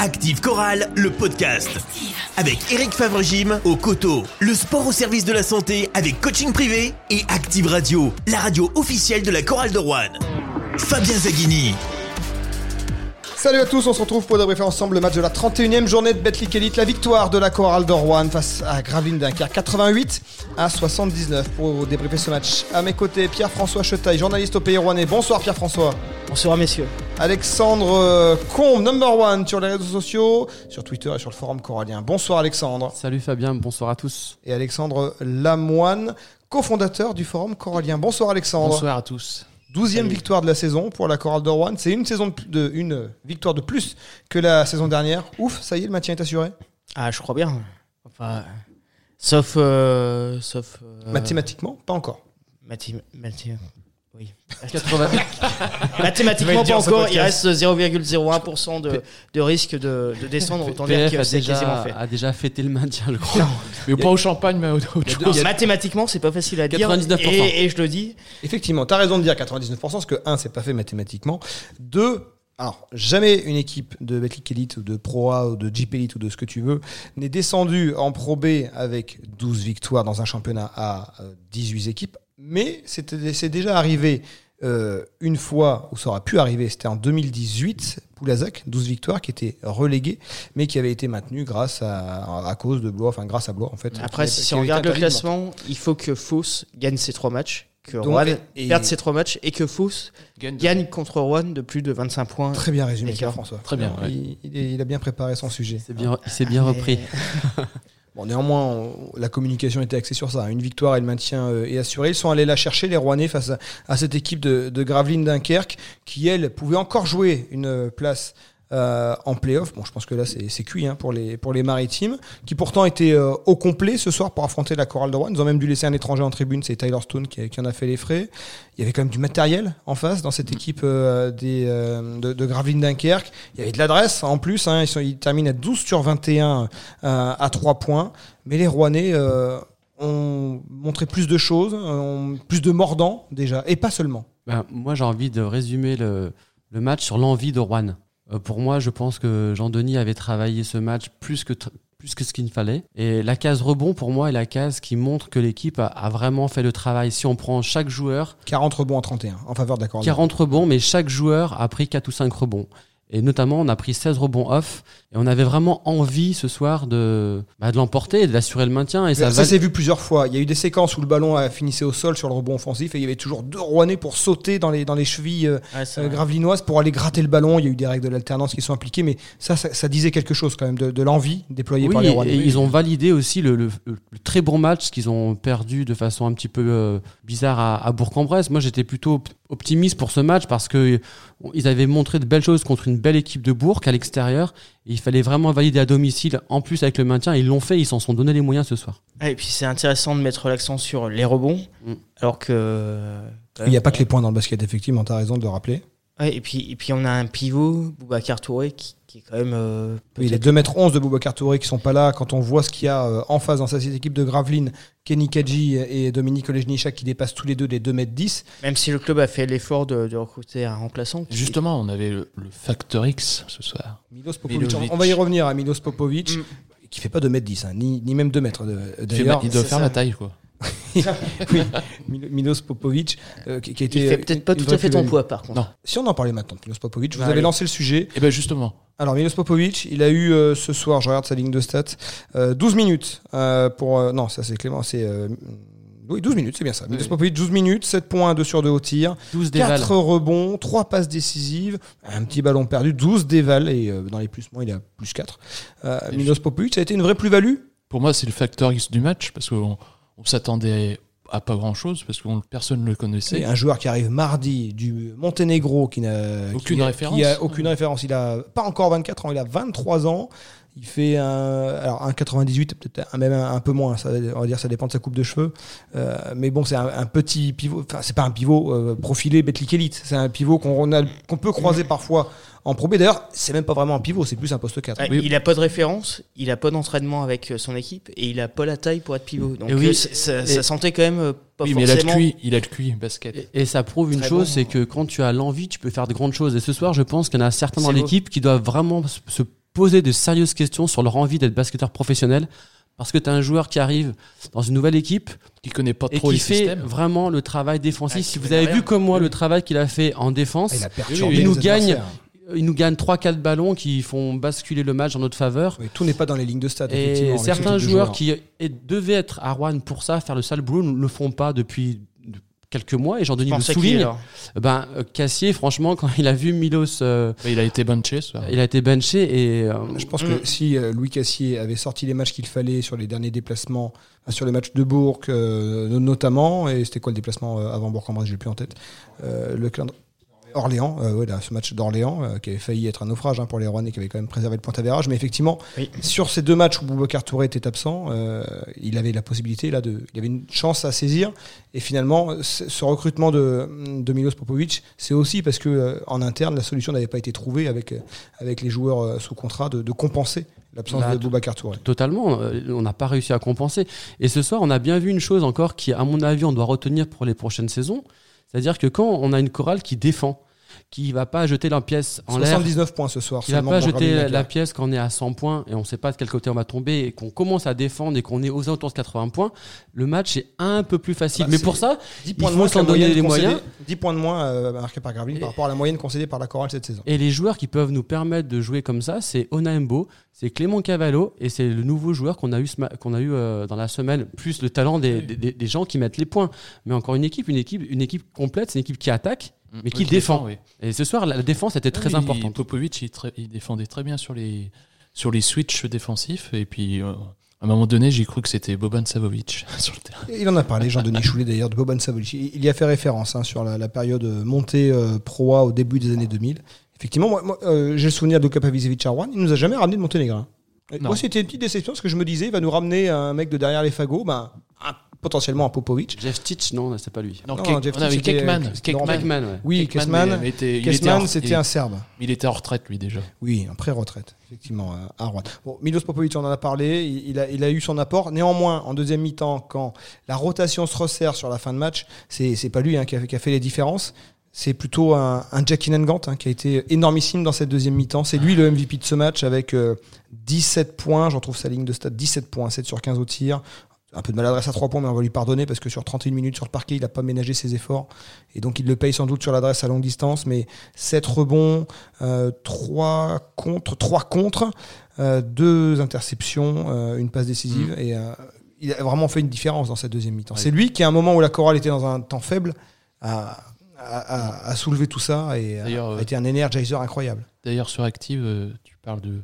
Active Chorale, le podcast. Avec Eric Favre-Gym au coteau, le sport au service de la santé avec coaching privé et Active Radio, la radio officielle de la chorale de Rouen. Fabien Zaghini. Salut à tous, on se retrouve pour débriefer ensemble le match de la 31e journée de Betclic Elite, la victoire de la chorale de Rouen face à Gravelines Dunkerque 88 à 79 pour débriefer ce match. À mes côtés, Pierre-François Chetaille, journaliste au Pays Rouennais. Bonsoir Pierre-François. Bonsoir messieurs. Alexandre euh, Combe, number one sur les réseaux sociaux, sur Twitter et sur le forum corallien. Bonsoir Alexandre. Salut Fabien, bonsoir à tous. Et Alexandre Lamoine, cofondateur du forum corallien. Bonsoir Alexandre. Bonsoir à tous. Douzième victoire de la saison pour la Chorale de Rouen. C'est une saison de, de- une victoire de plus que la saison dernière. Ouf, ça y est, le maintien est assuré. Ah, je crois bien. Enfin, sauf, euh, sauf. euh, Mathématiquement, pas encore. mathé- mathé- oui. 80... Mathématiquement pas dire encore. Il reste 0,01% de, de risque de, de descendre. Autant dire que a c'est quasiment déjà, fait. a déjà fêté le maintien, je crois. Mais pas au champagne, mais autre chose. mathématiquement, c'est pas facile à dire. 99%. Et, et je le dis. Effectivement, tu as raison de dire 99%, parce que, un, c'est pas fait mathématiquement. Deux, alors, jamais une équipe de Betclic Elite ou de Pro A ou de Jeep Elite ou de ce que tu veux n'est descendue en Pro B avec 12 victoires dans un championnat à euh, 18 équipes. Mais c'est déjà arrivé euh, une fois, où ça aurait pu arriver, c'était en 2018, Poulazac, 12 victoires, qui était relégué, mais qui avait été maintenu grâce à, à cause de Blois, enfin grâce à Blois en fait. Après, si on regarde le classement, il faut que Fos gagne ses trois matchs, que Donc, Rouen et- perde ses trois matchs et que Fos gagne contre Rouen de plus de 25 points. Très bien résumé. François. Très bien, ouais. Il, a bien préparé son sujet. C'est bien, il s'est bien repris. Bon, néanmoins, la communication était axée sur ça. Une victoire et le maintien euh, est assuré. Ils sont allés la chercher, les Rouennais, face à, à cette équipe de, de Gravelines Dunkerque, qui, elle, pouvait encore jouer une euh, place euh, en playoff. Bon, je pense que là, c'est cuit hein, pour, les, pour les maritimes, qui pourtant étaient euh, au complet ce soir pour affronter la Chorale de Rouen. Ils ont même dû laisser un étranger en tribune, c'est Tyler Stone qui, en a fait les frais. Il y avait quand même du matériel en face dans cette équipe euh, de, de Gravelines Dunkerque. Il y avait de l'adresse en plus. Hein, ils, terminent à 12 sur 21 euh, à 3 points. Mais les Rouennais ont montré plus de choses, plus de mordants déjà, et pas seulement. Ben, moi, j'ai envie de résumer le, le match sur l'envie de Rouen. Euh, pour moi, je pense que Jean-Denis avait travaillé ce match plus que, plus que ce qu'il fallait. Et la case rebond, pour moi, est la case qui montre que l'équipe a, a vraiment fait le travail. Si on prend chaque joueur, 40 rebonds en 31 en faveur Rouen. 40 rebonds, mais chaque joueur a pris 4 ou 5 rebonds. Et notamment, on a pris 16 rebonds off. Et on avait vraiment envie ce soir de, bah, de l'emporter et d'assurer le maintien. Et ça, Ça, va- s'est vu plusieurs fois. Il y a eu des séquences où le ballon a finissé au sol sur le rebond offensif et il y avait toujours deux Rouennais pour sauter dans les, dans les chevilles euh, Ouais, euh, gravelinoises pour aller gratter le ballon. Il y a eu des règles de l'alternance qui sont appliquées, mais ça, ça, ça disait quelque chose quand même de, de l'envie déployée Oui, par les Rouennais. et ils ont validé aussi le, le- le très bon match qu'ils ont perdu de façon un petit peu euh, bizarre à, à Bourg-en-Bresse. Moi, j'étais plutôt op- optimiste pour ce match parce que ils avaient montré de belles choses contre une belle équipe de Bourg à l'extérieur. Il fallait vraiment valider à domicile, en plus avec le maintien. Ils l'ont fait, ils s'en sont donné les moyens ce soir. Ah, Et puis c'est intéressant de mettre l'accent sur les rebonds, Mm. alors que. Il n'y a pas que les points dans le basket, effectivement, tu as raison de le rappeler. Ouais, et puis et puis on a un pivot, Boubacar Touré, qui, qui est quand même. euh, Oui, les peut-être- 2m11 de Boubacar Touré qui sont pas là, quand on voit ce qu'il y a euh, en face dans cette équipe de Gravelines, Kenny Kadji et Dominique Olejnichak qui dépassent tous les deux les 2m10. Même si le club a fait l'effort de, de recruter un remplaçant. Justement, on avait le, le facteur X ce soir. Milos Popovic. Milovic. On va y revenir à Milos Popovic, Mm. qui fait pas 2m10, hein, ni, ni même 2 mètres. de- Il, fait D'ailleurs, il doit faire ça. ma taille, quoi. Oui, Mil- Milos Popovic, euh, qui, qui a été. Il fait peut-être pas une tout à fait ton poids par contre. Non. Si on en parlait maintenant, de Milos Popovic, vous Bah, avez allez. lancé le sujet. Et ben justement, Alors, Milos Popovic, il a eu euh, ce soir, je regarde sa ligne de stats, euh, 12 minutes euh, pour. euh, non, ça c'est Clément, c'est. euh, oui, 12 minutes, c'est bien ça. Milos Popovic, 12 minutes, 7 points, 2 sur 2 au tir, 12 dévals. 4 rebonds, 3 passes décisives, un petit ballon perdu, 12 dévals, et euh, dans les plus moins, il a plus 4. Euh, Et Milos Popovic, ça a été une vraie plus-value? Pour moi, c'est le facteur X du match parce qu'on on s'attendait à pas grand chose parce que on- personne ne le connaissait. un joueur qui arrive mardi du Monténégro qui n'a Aucune qui a- référence. qui a aucune référence. Il a pas encore 24 ans, il a 23 ans. Il fait un, alors un 98, peut-être même un, un peu moins. Ça, on va dire, ça dépend de sa coupe de cheveux. Euh, mais bon, c'est un, un petit pivot. Enfin, c'est pas un pivot euh, profilé Betclic Elite. C'est un pivot qu'on a- qu'on peut croiser parfois en Pro B. D'ailleurs, c'est même pas vraiment un pivot, c'est plus un poste 4. Ouais, Oui. Il a pas de référence, il a pas d'entraînement avec euh, son équipe et il a pas la taille pour être pivot. Donc oui, euh, ça, sentait quand même euh, pas Oui, mais il a le forcément. QI, il a le QI basket. Et, et ça prouve une Très chose, bon. c'est que quand tu as l'envie, tu peux faire de grandes choses. Et ce soir, je pense qu'il y en a certains dans l'équipe qui doivent vraiment se poser de sérieuses questions sur leur envie d'être basketteur professionnel. Parce que tu as un joueur qui arrive dans une nouvelle équipe Qui connaît pas et trop qui les fait systèmes. vraiment le travail défensif. Ah, si qui vous avez rien. vu comme moi Oui. le travail qu'il a fait en défense, Il a il nous gagne. adversaires. il nous gagne 3-4 ballons qui font basculer le match en notre faveur. Oui, tout n'est pas dans les lignes de stats. Et certains joueurs qui devaient être à Rouen pour ça, faire le sale boulot, ne le font pas depuis quelques mois. Et Jean-Denis le souligne. Ben, euh, Cassier, franchement, quand il a vu Milos, euh, il a été benché, ça. il a été benché et euh, Je pense Mm. que si euh, Louis Cassier avait sorti les matchs qu'il fallait sur les derniers déplacements, sur les matchs de Bourg euh, notamment, et c'était quoi le déplacement avant Bourg-en-Bresse, j'ai plus en tête, euh, le calendrier- Orléans, euh, ouais, là, ce match d'Orléans euh, qui avait failli être un naufrage hein, pour les Rouennais qui avait quand même préservé le point d'avérage, mais effectivement Oui. sur ces deux matchs où Boubacar Touré était absent, euh, il avait la possibilité là de, il avait une chance à saisir et finalement ce recrutement de, de Milos Popovic, c'est aussi parce que euh, en interne la solution n'avait pas été trouvée avec avec les joueurs sous contrat de, de compenser l'absence de Boubacar Touré. totalement, on n'a pas réussi à compenser. Et ce soir, on a bien vu une chose encore qui, à mon avis, on doit retenir pour les prochaines saisons. C'est-à-dire que quand on a une chorale qui défend, qui va pas jeter la pièce en l'air, 79 points ce soir. qui va pas jeter la pièce quand on est à 100 points et on sait pas de quel côté on va tomber et qu'on commence à défendre et qu'on est aux alentours de 80 points, le match est un peu plus facile. Bah, Mais pour ça, 10 il points de faut s'en donner les moyens. 10 points de moins euh, marqués par Gravelines Et- par rapport à la moyenne concédée par la chorale cette saison. Et les joueurs qui peuvent nous permettre de jouer comme ça, c'est Onaembo, c'est Clément Cavallo et c'est le nouveau joueur qu'on a eu, ce ma- qu'on a eu euh, dans la semaine, plus le talent des, des- des- des gens qui mettent les points. Mais encore une équipe, une équipe, une équipe complète, c'est une équipe qui attaque. Mais qui défend. oui. Et ce soir, la défense était très Oui, importante. Popovic, il, défendait très bien sur les, sur les switches défensifs. Et puis, euh, à un moment donné, j'ai cru que c'était Boban Savovic sur le terrain. Il en a parlé, Jean-Denis Choulet d'ailleurs, de Boban Savovic. Il y a fait référence hein, sur la, la période euh, montée euh, Pro A au début des années 2000. Effectivement, moi, moi, euh, j'ai le souvenir de Kapavicevic à Rouen. Il nous a jamais ramené de Monténégrin. Moi, c'était une petite déception parce que je me disais, il va nous ramener un mec de derrière les fagots, ben, potentiellement un Popovic. Jeff Stitch, non, c'est pas lui. Non, Jeff on c'était, Kekman. euh, Kekman. Ouais. Oui, Kekman, en- c'était un Serbe. Il était en retraite, lui, déjà. Oui, en pré-retraite, effectivement, euh, à Rouen. Bon, Milos Popovic, on en a parlé, il, il a, il a eu son apport. Néanmoins, en deuxième mi-temps, quand la rotation se resserre sur la fin de match, c'est pas lui hein, qui, a, qui a fait les différences. C'est plutôt un, un Jackie Nangant hein, qui a été énormissime dans cette deuxième mi-temps. C'est lui le MVP de ce match avec euh, 17 points. J'en trouve sa ligne de stade 17 points, 7 sur 15 au tir. Un peu de maladresse à 3 points, mais on va lui pardonner parce que sur 31 minutes sur le parquet, il n'a pas ménagé ses efforts. Et donc il le paye sans doute sur l'adresse à longue distance. Mais 7 rebonds, euh, 3 contre, 3 contre, euh, 2 interceptions, euh, une passe décisive. Et euh, il a vraiment fait une différence dans cette deuxième mi-temps. C'est lui qui, à un moment où la chorale était dans un temps faible, a, a, a- a soulevé tout ça et a, été un energizer incroyable. D'ailleurs, sur Active, euh, tu parles de,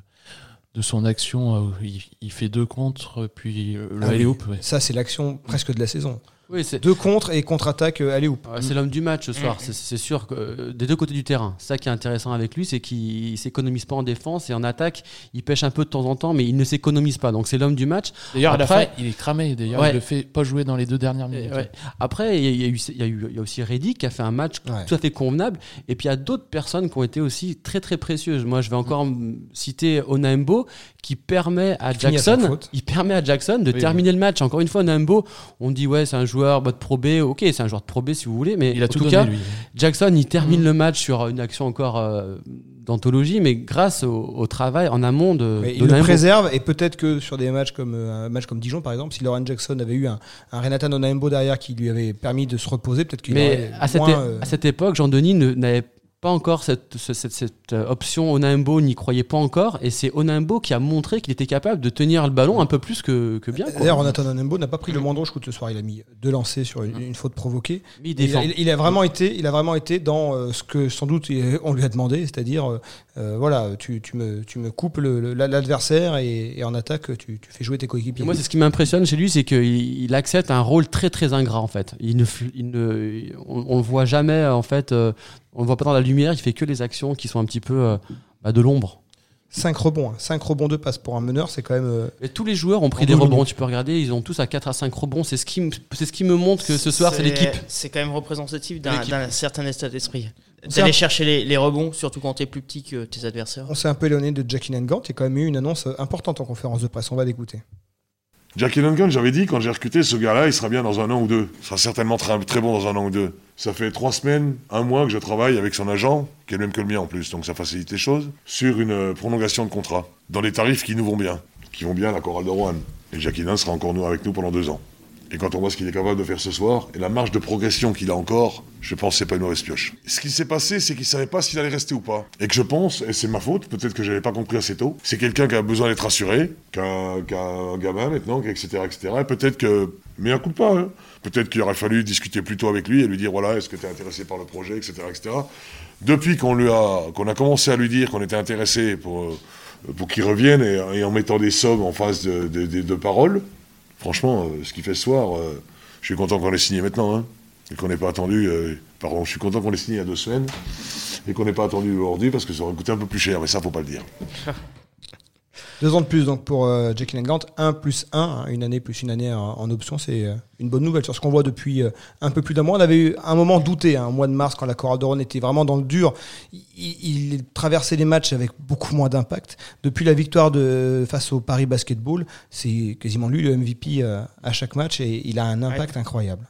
de son action. euh, où il, il fait deux contre, puis euh, le Ah oui. alley-oop, ouais. Ça, c'est l'action presque de la saison. Oui, c'est Deux contre et contre-attaque, euh, allez. Ouais, c'est l'homme du match ce soir, c'est- c'est sûr que euh, des deux côtés du terrain. C'est ça qui est intéressant avec lui, c'est qu'il il s'économise pas en défense et en attaque, il pêche un peu de temps en temps, mais il ne s'économise pas. Donc c'est l'homme du match. D'ailleurs, à la Après- fin, il est cramé. D'ailleurs, Ouais. il le fait pas jouer dans les deux dernières minutes. ouais. Après, il y, a- il y a eu, il y a eu, il y a aussi Reddick qui a fait un match Ouais. tout à fait convenable. Et puis il y a d'autres personnes qui ont été aussi très très précieuses. Moi, je vais encore citer Onaembo qui permet à Jackson, il permet à Jackson de Oui, terminer le match. Encore une fois, Onaembo, on dit ouais, c'est un joueur bah, de Pro B. Ok, c'est un joueur de Pro B si vous voulez, mais Il a en tout tout donné, cas, lui. Jackson, il termine le match sur une action encore euh, d'anthologie, mais grâce au, au travail en amont de. Il le préserve et peut-être que sur des matchs comme euh, un match comme Dijon par exemple, si Lauren Jackson avait eu un, un Renatan Onaembo derrière qui lui avait permis de se reposer, peut-être qu'il Mais aurait à moins, euh, à cette époque, Jean-Denis n'avait pas encore cette, ce- cette, cette, euh, option Onaimbo, n'y croyait pas encore, et c'est Onaimbo qui a montré qu'il était capable de tenir le ballon un peu plus que, que bien. D'ailleurs, Renatan Onaembo n'a pas pris le moindre shoot ce soir. Il a mis deux lancers sur une, une faute provoquée. Il a, il- il a vraiment été, il a vraiment été dans euh, ce que sans doute on lui a demandé, c'est-à-dire euh, voilà, tu, tu me, tu me coupes l'adversaire et, et en attaque tu, tu fais jouer tes coéquipiers. moi, c'est ce qui m'impressionne chez lui, c'est qu'il il accepte un rôle très très ingrat en fait. Il ne, il ne, on, on le voit jamais en fait. On le voit pas dans la lumière. Il fait que les actions qui sont un petit peu euh, bah, de l'ombre. 5 rebonds, 5 rebonds de passe pour un meneur, c'est quand même euh, Et tous les joueurs ont pris des rebonds. minutes. Tu peux regarder, ils ont tous à 4 à 5 rebonds. C'est ce qui, me- c'est ce qui me montre que ce soir, c'est l'équipe. C'est quand même représentatif d'un certain état d'esprit. D'aller chercher les, les rebonds, surtout quand t'es plus petit que tes adversaires. on s'est un peu éloigné de Jackie Nangant. Il y a quand même eu une annonce euh, importante en conférence de presse. On va l'écouter. Jackie Duncan, j'avais dit, quand j'ai recruté ce gars-là, il sera bien dans un an ou deux. Il sera certainement très, bon dans un an ou deux. Ça fait trois semaines, un mois que je travaille avec son agent, qui est le même que le mien en plus, donc ça facilite les choses, sur une euh, prolongation de contrat, dans des tarifs qui nous vont bien, qui vont bien à la chorale de Rouen. Et Jackie Duncan sera encore nous, avec nous pendant deux ans. Et quand on voit ce qu'il est capable de faire ce soir, et la marge de progression qu'il a encore, je pense que c'est pas une mauvaise pioche. Ce qui s'est passé, c'est qu'il savait pas s'il allait rester ou pas. Et que je pense, et c'est ma faute, peut-être que j'avais pas compris assez tôt, c'est quelqu'un qui a besoin d'être rassuré, qui a, qui a un gamin maintenant, etc., etc. Et peut-être que, mais un coup de pas, hein. Peut-être qu'il aurait fallu discuter plus tôt avec lui et lui dire, voilà, est-ce que tu es intéressé par le projet, etc., etc. Depuis qu'on lui a, qu'on a commencé à lui dire qu'on était intéressé pour, euh, pour qu'il revienne et, et en mettant des sommes en face de, de, de- de paroles, franchement, euh, ce qu'il fait ce soir, euh, je suis content qu'on l'ait signé maintenant, hein, et qu'on n'ait pas attendu. euh, pardon, je suis content qu'on l'ait signé il y a deux semaines et qu'on n'ait pas attendu aujourd'hui parce que ça aurait coûté un peu plus cher, mais ça, faut pas le dire. Deux ans de plus donc pour euh, Jackie Gant, 1 plus 1, une année plus une année en, en option, c'est euh, une bonne nouvelle sur ce qu'on voit depuis euh, un peu plus d'un mois. On avait eu un moment douté, hein, au mois de mars, quand la Chorale de Rouen était vraiment dans le dur. Il, il traversait les matchs avec beaucoup moins d'impact. Depuis la victoire de, face au Paris Basketball, c'est quasiment lui le MVP euh, à chaque match et il a un impact incroyable.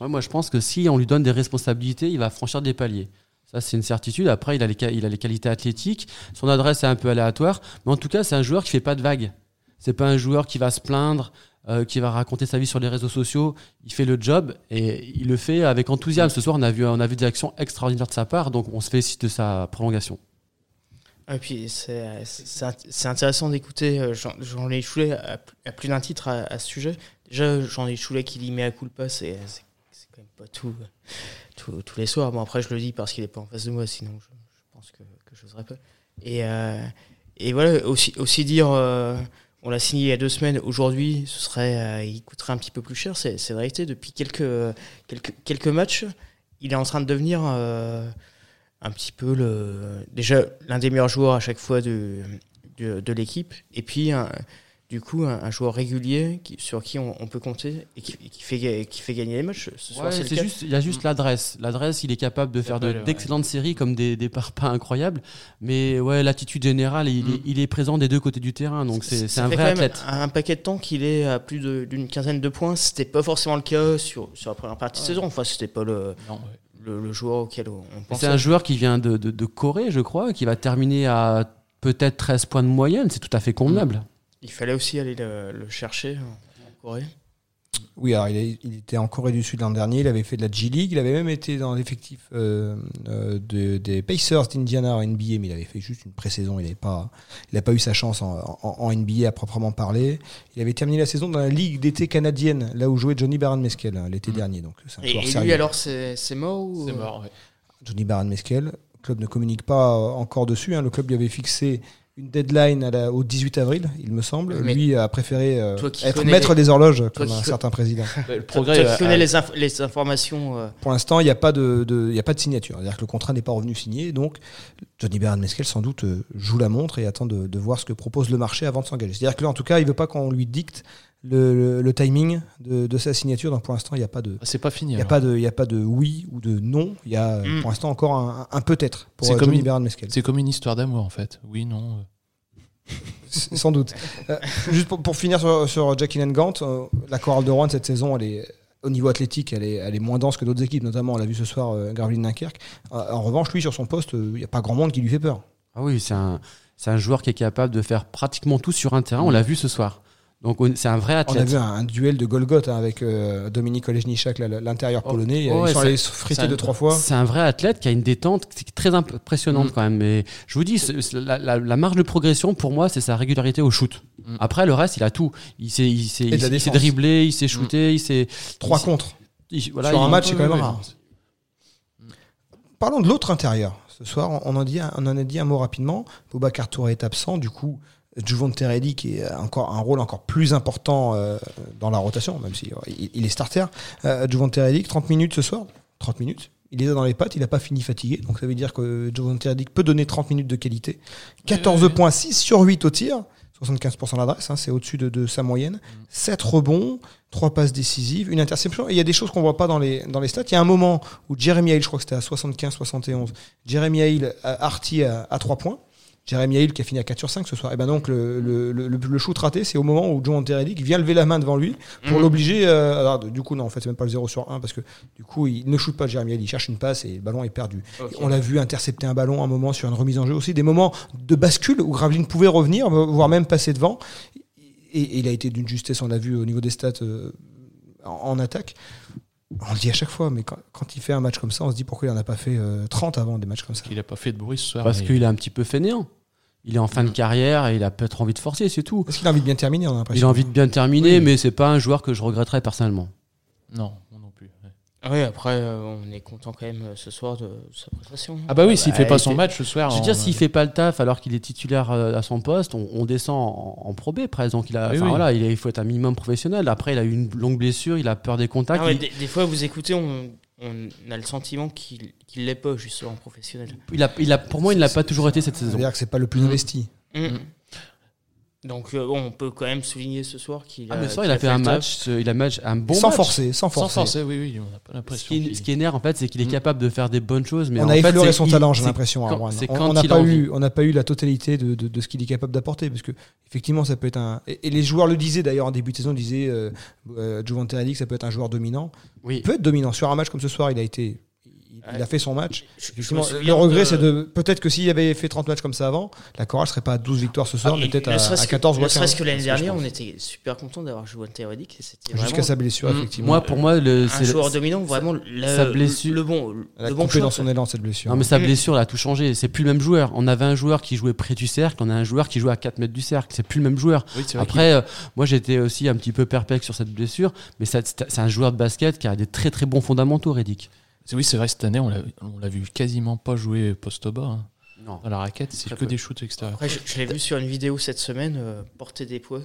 Ouais, moi, je pense que si on lui donne des responsabilités, il va franchir des paliers. Ça, c'est une certitude. Après, il a, les, qualités athlétiques. Son adresse est un peu aléatoire. Mais en tout cas, c'est un joueur qui fait pas de vagues. C'est pas un joueur qui va se plaindre, euh, qui va raconter sa vie sur les réseaux sociaux. Il fait le job et il le fait avec enthousiasme. Ce soir, on a vu, on a vu des actions extraordinaires de sa part. Donc, on se félicite de sa prolongation. Et puis c'est intéressant d'écouter euh, Jean- Jean-Louis Choulet à, plus- d'un titre à, ce sujet. Déjà, Jean-Louis Choulet qui l'y met à pas, c'est c'est- c'est quand même pas tout, tout- tous les soirs. Bon, après, je le dis parce qu'il est pas en face de moi, sinon je, pense que, que je n'oserais pas. Et, euh, et voilà, aussi, aussi dire, euh, on l'a signé il y a deux semaines, aujourd'hui, ce serait, euh, il coûterait un petit peu plus cher, c'est la réalité. Depuis quelques, quelques, quelques matchs, il est en train de devenir. euh, un petit peu le déjà l'un des meilleurs joueurs à chaque fois de, de, l'équipe et puis du coup un, un joueur régulier qui, sur qui on, on peut compter et qui, fait qui fait gagner les matchs ce soir Ouais, c'est c'est juste, il y a juste l'adresse. L'adresse, il est capable de faire de- pas le- ouais. d'excellentes séries comme des, des parpaings incroyables. Mais ouais, l'attitude générale, il, est, Mm. il est présent des deux côtés du terrain. Donc c'est c'est un vrai quand même athlète. un paquet de temps qu'il est à plus de- d'une quinzaine de points c'était pas forcément le cas sur, sur la première partie de saison enfin c'était pas le, Non, ouais. le, le joueur auquel on C'est pensait un joueur qui vient de, de, de Corée, je crois, qui va terminer à peut-être 13 points de moyenne. C'est tout à fait convenable. Il fallait aussi aller le, le chercher en, Corée Oui, alors il, est- il était en Corée du Sud l'an dernier, il avait fait de la G-League, il avait même été dans l'effectif euh, euh, de- des Pacers d'Indiana en NBA, mais il avait fait juste une pré-saison, il n'avait pas, il n'a pas eu sa chance en, en- en NBA à proprement parler. Il avait terminé la saison dans la Ligue d'été canadienne, là où jouait Johnny Baron Meskel hein, l'été dernier. Donc un et, lui alors c'est mort ou C'est mort, ouais. Johnny Baron Meskel, le club ne communique pas encore dessus, hein, le club lui avait fixé une deadline à la- au 18 avril, il me semble. Mais Lui a préféré euh, être maître les- des horloges, comme un co- certain président. Le Toi- progrès. toi qui euh, connais a- les, inf- les informations euh, Pour l'instant, il n'y a pas de, de- il y a pas de signature. C'est-à-dire que le contrat n'est pas revenu signé. Donc, Johnny Baron Meskel, sans doute, euh, joue la montre et attend de, de voir ce que propose le marché avant de s'engager. C'est-à-dire que là, en tout cas, il ne veut pas qu'on lui dicte le, le- le timing de, de sa signature. Donc, pour l'instant, il n'y a pas de, C'est pas fini. il y a pas de, il y a pas de oui ou de non. Il y a, Mm. pour l'instant, encore un, un peut-être pour C'est euh, comme. C'est comme une histoire d'amour en fait. Oui, non. euh. Sans doute. Euh, juste pour, pour finir sur, sur Jackie Gant, euh, la chorale de Rouen cette saison, elle est au niveau athlétique, elle est, elle est moins dense que d'autres équipes, notamment on l'a vu ce soir, euh, Gravelines Dunkerque. Euh, en revanche, lui, sur son poste, euh, il n'y a pas grand monde qui lui fait peur. Ah oui, c'est un, c'est un joueur qui est capable de faire pratiquement tout sur un terrain. On l'a vu ce soir. Donc on- c'est un vrai On a athlète. vu un, un duel de Golgoth hein, avec euh, Dominique Olejniczak, là, l'intérieur Oh, polonais. oh, Ils sont allés friter deux, trois fois. C'est un vrai athlète qui a une détente très impressionnante Mm. quand même. Mais je vous dis, la, la- la marge de progression pour moi, c'est sa régularité au shoot. Mm. Après, le reste, il a tout. Il sait, il sait, il, sait dribbler, il sait shooter, il sait. Trois il contre. il- voilà, Sur un match, c'est quand même rare. ouais. Parlons de l'autre intérieur. Ce soir, on en, a dit, un- on en a dit un mot rapidement. Boubacar Touré est absent. Du coup, Juvon Teredi, qui a encore un rôle encore plus important euh, dans la rotation, même si euh, il, il est starter. Euh, Juvon Teredi, 30 minutes ce soir. 30 minutes. Il est dans les pattes, il n'a pas fini fatigué. Donc ça veut dire que Juvon Teredi peut donner 30 minutes de qualité. 14 points, 6 sur 8 au tir. 75% d'adresse, hein, c'est au-dessus de, de sa moyenne. 7 rebonds, 3 passes décisives, une interception. Et il y a des choses qu'on voit pas dans les, dans les stats. Il y a un moment où Jeremy Hill, je crois que c'était à 75-71, Jeremy Hill a Arty à, à 3 points. Jérémy Hill qui a fini à 4 sur 5 ce soir. Et ben donc le, le, le, le shoot raté, c'est au moment où John Teredic vient lever la main devant lui pour Mhm. l'obliger. euh, alors, du coup, non, en fait, c'est même pas le 0 sur 1 parce que du coup, il ne shoot pas Jérémy Hill, il cherche une passe et le ballon est perdu. On l'a vu intercepter un ballon un moment sur une remise en jeu aussi, des moments de bascule où Graveline pouvait revenir, voire même passer devant. Et, et il a été d'une justesse, on l'a vu au niveau des stats euh, en, en attaque. On le dit à chaque fois, mais quand, quand il fait un match comme ça, on se dit pourquoi il n'en a pas fait euh, 30 avant des matchs comme ça. Il a pas fait de bruit ce soir. Parce mais- qu'il est un petit peu fainéant. Il est en fin de carrière et il a peut-être envie de forcer, c'est tout. Parce qu'il a envie de bien terminer, on a l'impression. Il a envie de bien terminer, Oui. mais c'est pas un joueur que je regretterais personnellement. Non, moi non plus. ouais. Oui, après, euh, on est content quand même euh, ce soir de sa prestation. Ah bah oui, s'il bah, fait pas il son fait- match ce soir. Je veux dire, s'il fait pas le taf alors qu'il est titulaire euh, à son poste, on, on descend en, en Pro B presque. Donc il a, Oui, enfin, oui. voilà, il, a- il faut être un minimum professionnel. Après, il a eu une longue blessure, il a peur des contacts. Ah ouais, il, des, des fois, vous écoutez, on, on a le sentiment qu'il qu'il l'est pas, justement, professionnel. il a, il a- pour moi, il n'a pas toujours été cette saison. C'est-à-dire que c'est pas le plus Mm. investi. Mm. Donc, euh, bon, on peut quand même souligner ce soir qu'il Ah, a. mais ça, il qu'il a fait un match, ce- il a match, un bon sans match. forcer, sans Sans forcer. forcer, oui, oui, on n'a pas Ce l'impression. ce qui énerve en fait, c'est qu'il est Mm. capable de faire des bonnes choses, mais on en a effleuré son il- talent, j'ai c'est l'impression. On- n'a pas eu, on n'a pas eu la totalité de, de- de ce qu'il est capable d'apporter, parce que effectivement, ça peut être un. Et, et les joueurs le disaient d'ailleurs en début de saison, ils disaient euh, euh, Jovan Teredic, ça peut être un joueur dominant. Oui. Il peut être dominant sur un match comme ce soir. Il a été, il, il a Ouais. fait son match. Je- le regret, de- c'est de peut-être que s'il avait fait 30 matchs comme ça avant, la chorale serait pas à 12 victoires ce soir, Ah, mais peut-être à, à que- 14 ou à Ne serait-ce 15. que l'année que dernière, on était super content d'avoir joué théorique. C'était Jusqu'à vraiment sa blessure, Mm. effectivement. Moi, pour moi, le, un joueur le- dominant, vraiment le, sa blessure- le bon, Elle a le bon coupé dans son élan cette blessure. Non, mais sa Mm. blessure, elle a tout changé. C'est plus le même joueur. On avait un joueur qui jouait près du cercle, on a un joueur qui jouait à 4 mètres du cercle. C'est plus le même joueur. Après, euh, moi, j'étais aussi un petit peu perplexe sur cette blessure, mais c'est un joueur de basket qui a des très très bons fondamentaux, Reddick. Oui, c'est vrai, cette année, on l'a vu quasiment pas jouer poste bas. hein. Non. Dans la raquette, c'est que peu. des shoots extérieurs. Après, je, je l'ai vu sur une vidéo cette semaine euh, porter des poids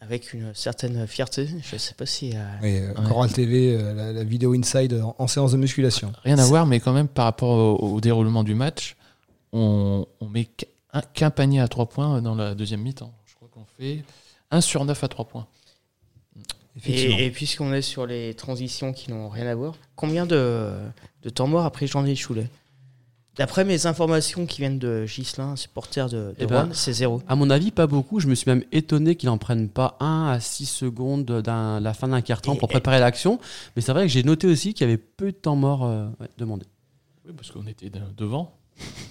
avec une certaine fierté. Je sais pas si. euh, Oui, euh, Ouais. Coral TV, euh, la, la vidéo inside en, en séance de musculation. Rien à voir, mais quand même, par rapport au, au déroulement du match, on, on met qu'un qu'un panier à 3 points dans la deuxième mi-temps. Je crois qu'on fait 1 sur 9 à 3 points. Et, et puisqu'on est sur les transitions qui n'ont rien à voir, combien de, de temps mort après Jean-Denis Choulet D'après mes informations qui viennent de Gislin, supporter de, de Eh ben, c'est zéro. À mon avis, pas beaucoup. Je me suis même étonné qu'il en prenne pas 1 à 6 secondes de la fin d'un quart-temps Et- pour préparer l'action. Mais c'est vrai que j'ai noté aussi qu'il y avait peu de temps mort euh, ouais, demandé. Oui, parce qu'on était de- devant.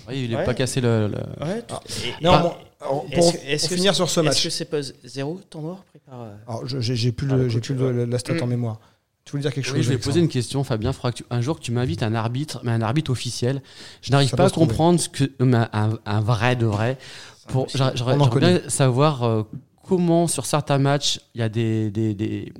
Oui, il Ouais. pas cassé le. le- Ouais, Ah. et- Non, et- bon, alors, est-ce pour, que- est-ce pour que finir sur ce Est-ce match, que c'est pas zéro temps mort pris par. euh, alors je- j'ai j'ai plus, Ah, le, j'ai plus le- la stat en Mm. mémoire. Tu voulais dire quelque chose Oui, je vais poser une question, Fabien. Faudra que tu- un jour que tu m'invites un arbitre, mais un arbitre officiel. Je n'arrive Ça pas à comprendre ce que mais un, vrai de vrai. Pour, j'aurais- j'aurais- bien savoir euh, comment sur certains matchs il y a des, des, des-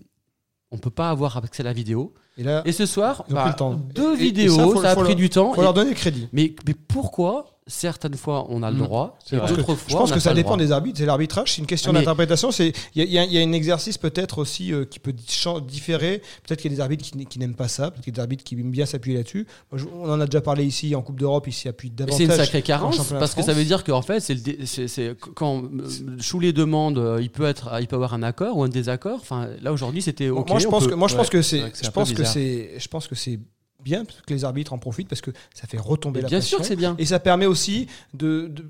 on peut pas avoir accès à la vidéo. Et là, Et ce soir, bah, deux Et- vidéos, ça, ça, faut- a faut pris leur- du temps. faut Et- leur donner le crédit. mais, mais pourquoi certaines fois on a le Mm. droit et d'autres Je fois pense on que ça dépend droit des arbitres, c'est l'arbitrage, c'est une question Ah, d'interprétation. C'est il y, y a- il y a un exercice peut-être aussi euh, qui peut différer. Peut-être qu'il y a des arbitres qui, n'aiment pas ça, peut-être qu'il y a des arbitres qui aiment bien s'appuyer là-dessus. Je- on en a déjà parlé ici en Coupe d'Europe, ils s'y appuient davantage. c'est une sacrée en carence parce que ça veut dire qu'en fait c'est quand euh, Choulet demande euh, il peut être il peut avoir un accord ou un désaccord enfin là aujourd'hui c'était ok moi, je pense peut- que moi, je pense que je pense c'est, je pense que c'est bien que les arbitres en profitent parce que ça fait retomber Mais la bien pression. sûr que c'est bien Et ça permet aussi de, de-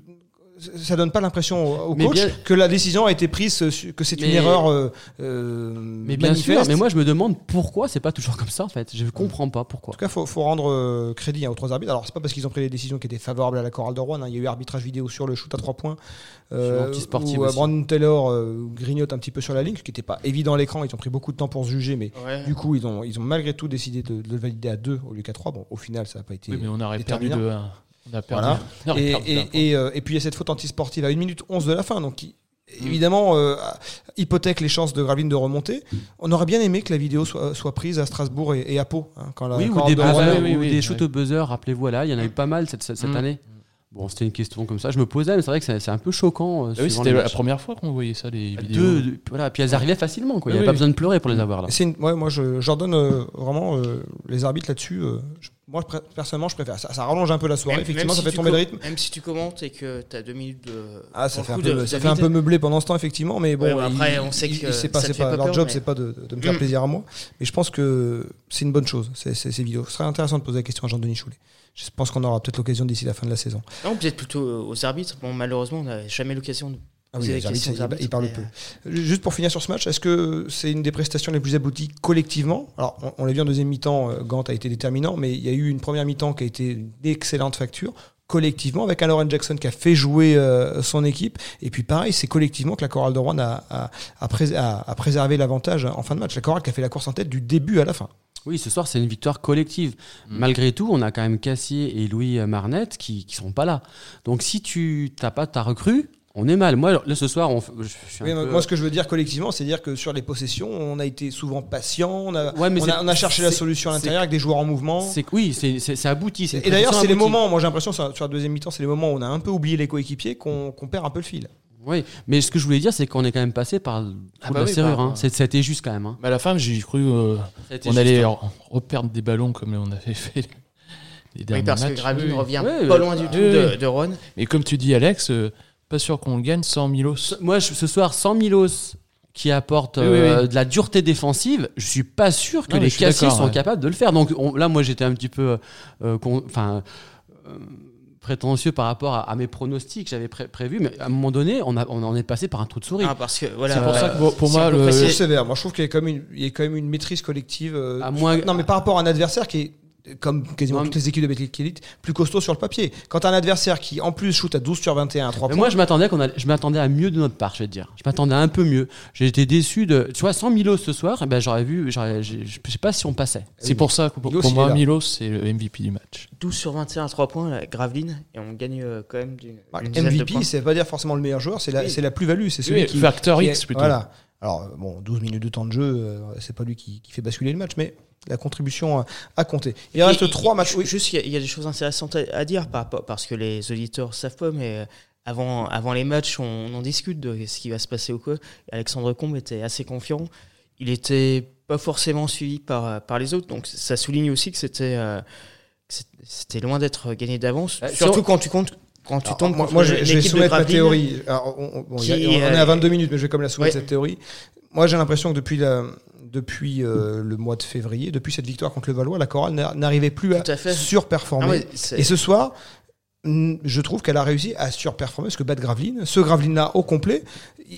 ça donne pas l'impression au, coach bien- que la décision a été prise, euh, que c'est une erreur euh, euh, mais bien manifeste. sûr mais moi je me demande pourquoi c'est pas toujours comme ça en fait je comprends pas pourquoi En tout cas, faut, faut rendre euh, crédit hein, aux trois arbitres. Alors, c'est pas parce qu'ils ont pris des décisions qui étaient favorables à la chorale de Rouen. hein. Il y a eu arbitrage vidéo sur le shoot à trois points. Sur Antisportive où, euh, aussi. Brandon Taylor euh, grignote un petit peu sur la ligne, ce qui n'était pas évident à l'écran. Ils ont pris beaucoup de temps pour se juger, mais Ouais. du coup, ils ont, ils ont malgré tout décidé de, de le valider à deux au lieu qu'à trois. Bon, au final, ça n'a pas été. Oui, mais on aurait perdu de 1. On a perdu. Voilà. on aurait Et, perdu et, d'un point. et, euh, et puis il y a cette faute antisportive à 1 minute 11 de la fin, donc qui, évidemment euh, hypothèque les chances de Graveline de remonter. On aurait bien aimé que la vidéo soit, soit prise à Strasbourg et, et à Pau. hein, quand la oui ou chorale des, Ah, oui, oui, ou oui, des oui. shoots au buzzer rappelez-vous là il y en a eu pas mal cette, cette Mm. année bon c'était une question comme ça je me posais mais c'est vrai que c'est un peu choquant euh, Ah oui, c'était la première fois qu'on voyait ça, les vidéos. deux, deux- voilà puis elles arrivaient facilement quoi il n'y Oui, avait pas oui. besoin de pleurer pour les avoir là C'est une- ouais, moi, j'ordonne euh, vraiment euh, les arbitres là-dessus. euh, je- Moi, je pr- personnellement, je préfère. Ça, ça rallonge un peu la soirée. Même- Effectivement, même ça si fait tomber le rythme. Même si tu commentes et que tu as deux minutes de. Ah, ça fait, un peu, de- ça de fait un vide. peu meublé pendant ce temps, effectivement. Mais bon, Ouais, bah après, il- on sait que il- c'est pas, ça c'est te fait pas- pas leur peur, job, mais- c'est pas de, de me faire Mm. plaisir à moi. Mais je pense que c'est une bonne chose, ces vidéos. Ce serait intéressant de poser la question à Jean-Denis Choulet. Je pense qu'on aura peut-être l'occasion d'ici la fin de la saison. Non, peut-être plutôt aux arbitres. Bon, malheureusement, on n'a jamais l'occasion de. Ah oui, les arbitres, questions aux il, arbitres, il parle mais, peu. Juste pour finir sur ce match, est-ce que c'est une des prestations les plus abouties collectivement? Alors, on, on l'a vu en deuxième mi-temps, euh, Gant a été déterminant, mais il y a eu une première mi-temps qui a été d'excellente facture collectivement avec un Lauren Jackson qui a fait jouer euh, son équipe et puis pareil c'est collectivement que la chorale de Rouen a, a, a, prés- a- a préservé l'avantage en fin de match la chorale qui a fait la course en tête du début à la fin Oui, ce soir, c'est une victoire collective. Mm. Malgré tout, on a quand même Cassier et Louis Marnette qui, qui sont pas là. Donc, si tu t'as pas ta recrue, on est mal. Moi, là, ce soir, on, je, suis un Oui, peu- moi ce que je veux dire collectivement c'est dire que sur les possessions on a été souvent patient on a, Ouais, mais on c'est- a, on a cherché la solution à l'intérieur avec des joueurs en mouvement C'est oui, c'est abouti. Et d'ailleurs, c'est les moments, moi j'ai l'impression sur, sur la deuxième mi-temps, c'est les moments où on a un peu oublié les coéquipiers qu'on qu'on perd un peu le fil. Oui, mais ce que je voulais dire, c'est qu'on est quand même passé par Ah bah la oui, serrure. par- hein. Juste quand même. hein. Mais à la fin, j'ai cru euh, on allait hein. re- reperdre des ballons comme on avait fait les derniers Oui, parce matchs. que Oui, oui. revient pas loin du tout Oui, de, Rouen. Mais comme tu dis, Alex, euh, pas sûr qu'on le gagne sans Milos. Moi, je- ce soir, sans Milos qui apporte Oui, oui, euh, oui. de la dureté défensive, je suis pas sûr que Non, les cassiers sont ouais. capables de le faire. Donc on- là, moi, j'étais un petit peu, euh, con- enfin. Prétentieux par rapport à, à mes pronostics que j'avais pré- prévus mais à un moment donné on, a, on en est passé par un trou de souris Ah, parce que voilà. C'est pour ça que pour- pour si moi, le- sévère. Moi je trouve qu'il y a quand même une, il y a quand même une maîtrise collective. euh, À moins- Non, mais par rapport à un adversaire qui est comme quasiment Non, toutes les équipes de Betclic Elite, plus costaud sur le papier. Quand t'as un adversaire qui, en plus, shoot à 12 sur 21 à 3 Mais points, moi, je m'attendais qu'on a- je m'attendais à mieux de notre part, je vais te dire. Je m'attendais à un peu mieux. J'ai été déçu de, tu vois, sans Milos ce soir, eh ben j'aurais vu, j'aurais- je sais pas si on passait. C'est pour ça que pour, Milos, pour moi. Milos, c'est le MVP du match. 12 sur 21 à 3 points, la Graveline, et on gagne euh, quand même d'une bah, MVP, points. c'est pas dire forcément le meilleur joueur, c'est la, Oui. c'est la plus-value. C'est celui Oui, qui. Factor qui X est- plutôt. Voilà. Alors, euh, bon, 12 minutes de temps de jeu, euh, c'est pas lui qui, qui fait basculer le match, mais la contribution a, a compté. Il Et- reste et- 3 et- matchs. Oui. Juste, il y a- il y, a des choses intéressantes à, à dire par rapport- parce que les auditeurs savent pas, mais euh, avant, avant les matchs, on, on en discute de ce qui va se passer ou quoi. Alexandre Combe était assez confiant. Il était pas forcément suivi par, par les autres, donc ça souligne aussi que c'était euh, c'était loin d'être gagné d'avance. Surtout sur- quand tu comptes quand tu Alors, tombes moi, je, je vais soumettre ma théorie. Alors, on, on- a- est euh, à 22 minutes, mais je vais quand même la soumettre ouais. cette théorie. Moi, j'ai l'impression que depuis, la, depuis euh, le mois de février, depuis cette victoire contre le Valois, la chorale n'a- n'arrivait plus à à fait. surperformer. Ah ouais, c'est- Et ce soir, je trouve qu'elle a réussi à surperformer parce que battre Graveline, ce Graveline-là au complet,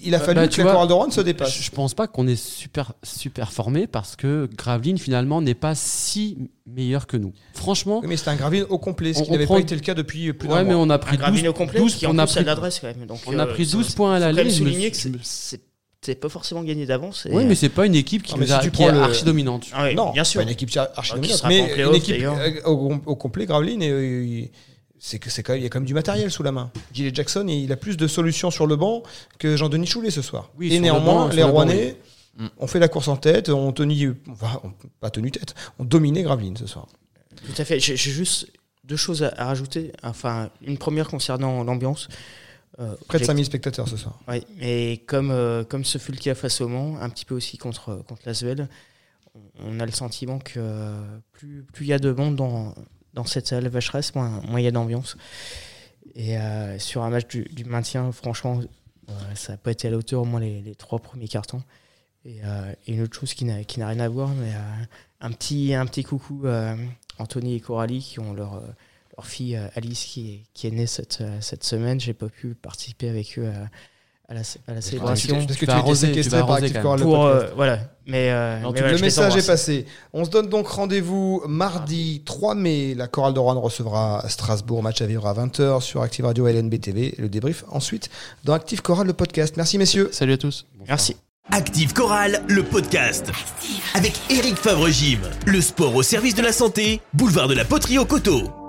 il a Bah, fallu bah, que tu la vois, chorale de Rouen se dépasse. Je, pense pas qu'on est super super formé parce que Graveline finalement n'est pas si meilleur que nous. Franchement, Oui, mais c'était un Graveline au complet, ce On- qui n'avait prend- pas été le cas depuis plus d'un ouais, mais mois. on a un pris Gravelines 12, au complet 12 qui on a a pris l'adresse quand même. Donc, on a euh, pris ça- 12 points à faut la quand même ligne, je me souligner que c'est- c'était pas forcément gagné d'avance. Oui, mais c'est pas une équipe qui, Non, mais nous si a- tu qui est le- archi dominante. ah oui, non, bien c'est sûr. pas une équipe archi dominante, mais une équipe euh, au, au complet, Graveline, et, euh, il- c'est que c'est quand même, il y a quand même du matériel sous la main. Gilles Jackson, il a plus de solutions sur le banc que Jean-Denis Choulet ce soir. Oui, et sur le néanmoins, banc, les le banc, Rouennais oui. Mm. ont fait la course en tête, ont tenu, enfin, pas tenu tête, ont dominé Graveline ce soir. Tout à fait. J'ai j'ai juste deux choses à, à rajouter. Enfin, une première concernant l'ambiance. Euh, Près de j'ai- 5000 spectateurs ce soir. Ouais, et comme, euh, comme ce fut le cas face au Mans, un petit peu aussi contre, contre l'Asvel, on a le sentiment que euh, plus plus il y a de monde dans, dans cette salle vacheresse, moins moins il y a d'ambiance. Et euh, sur un match du, du maintien, franchement, ça n'a pas été à la hauteur au moins les, les trois premiers cartons. Et, et une autre chose qui n'a qui n'a rien à voir, mais un, petit, un petit coucou à Anthony et Coralie qui ont leur, leur fille euh, Alice qui est, qui est née cette, euh, cette semaine. J'ai pas pu participer avec eux à, à la, à la célébration. Parce que tu, vas étais arroser, tu séquestré vas par arroser quand Pour, podcast. euh, voilà. Mais, euh, Non, mais tu- voilà, le message est passé. On se donne donc rendez-vous mardi 3 mai. La chorale de Rouen recevra Strasbourg. Match à vivre à 20h sur Active Radio et LNB TV. Le débrief ensuite dans Active Chorale, le podcast. Merci messieurs. Salut à tous. Merci. Active Chorale, le podcast. Avec Eric Favre-Gym. Le sport au service de la santé, boulevard de la Poterie au Coteau.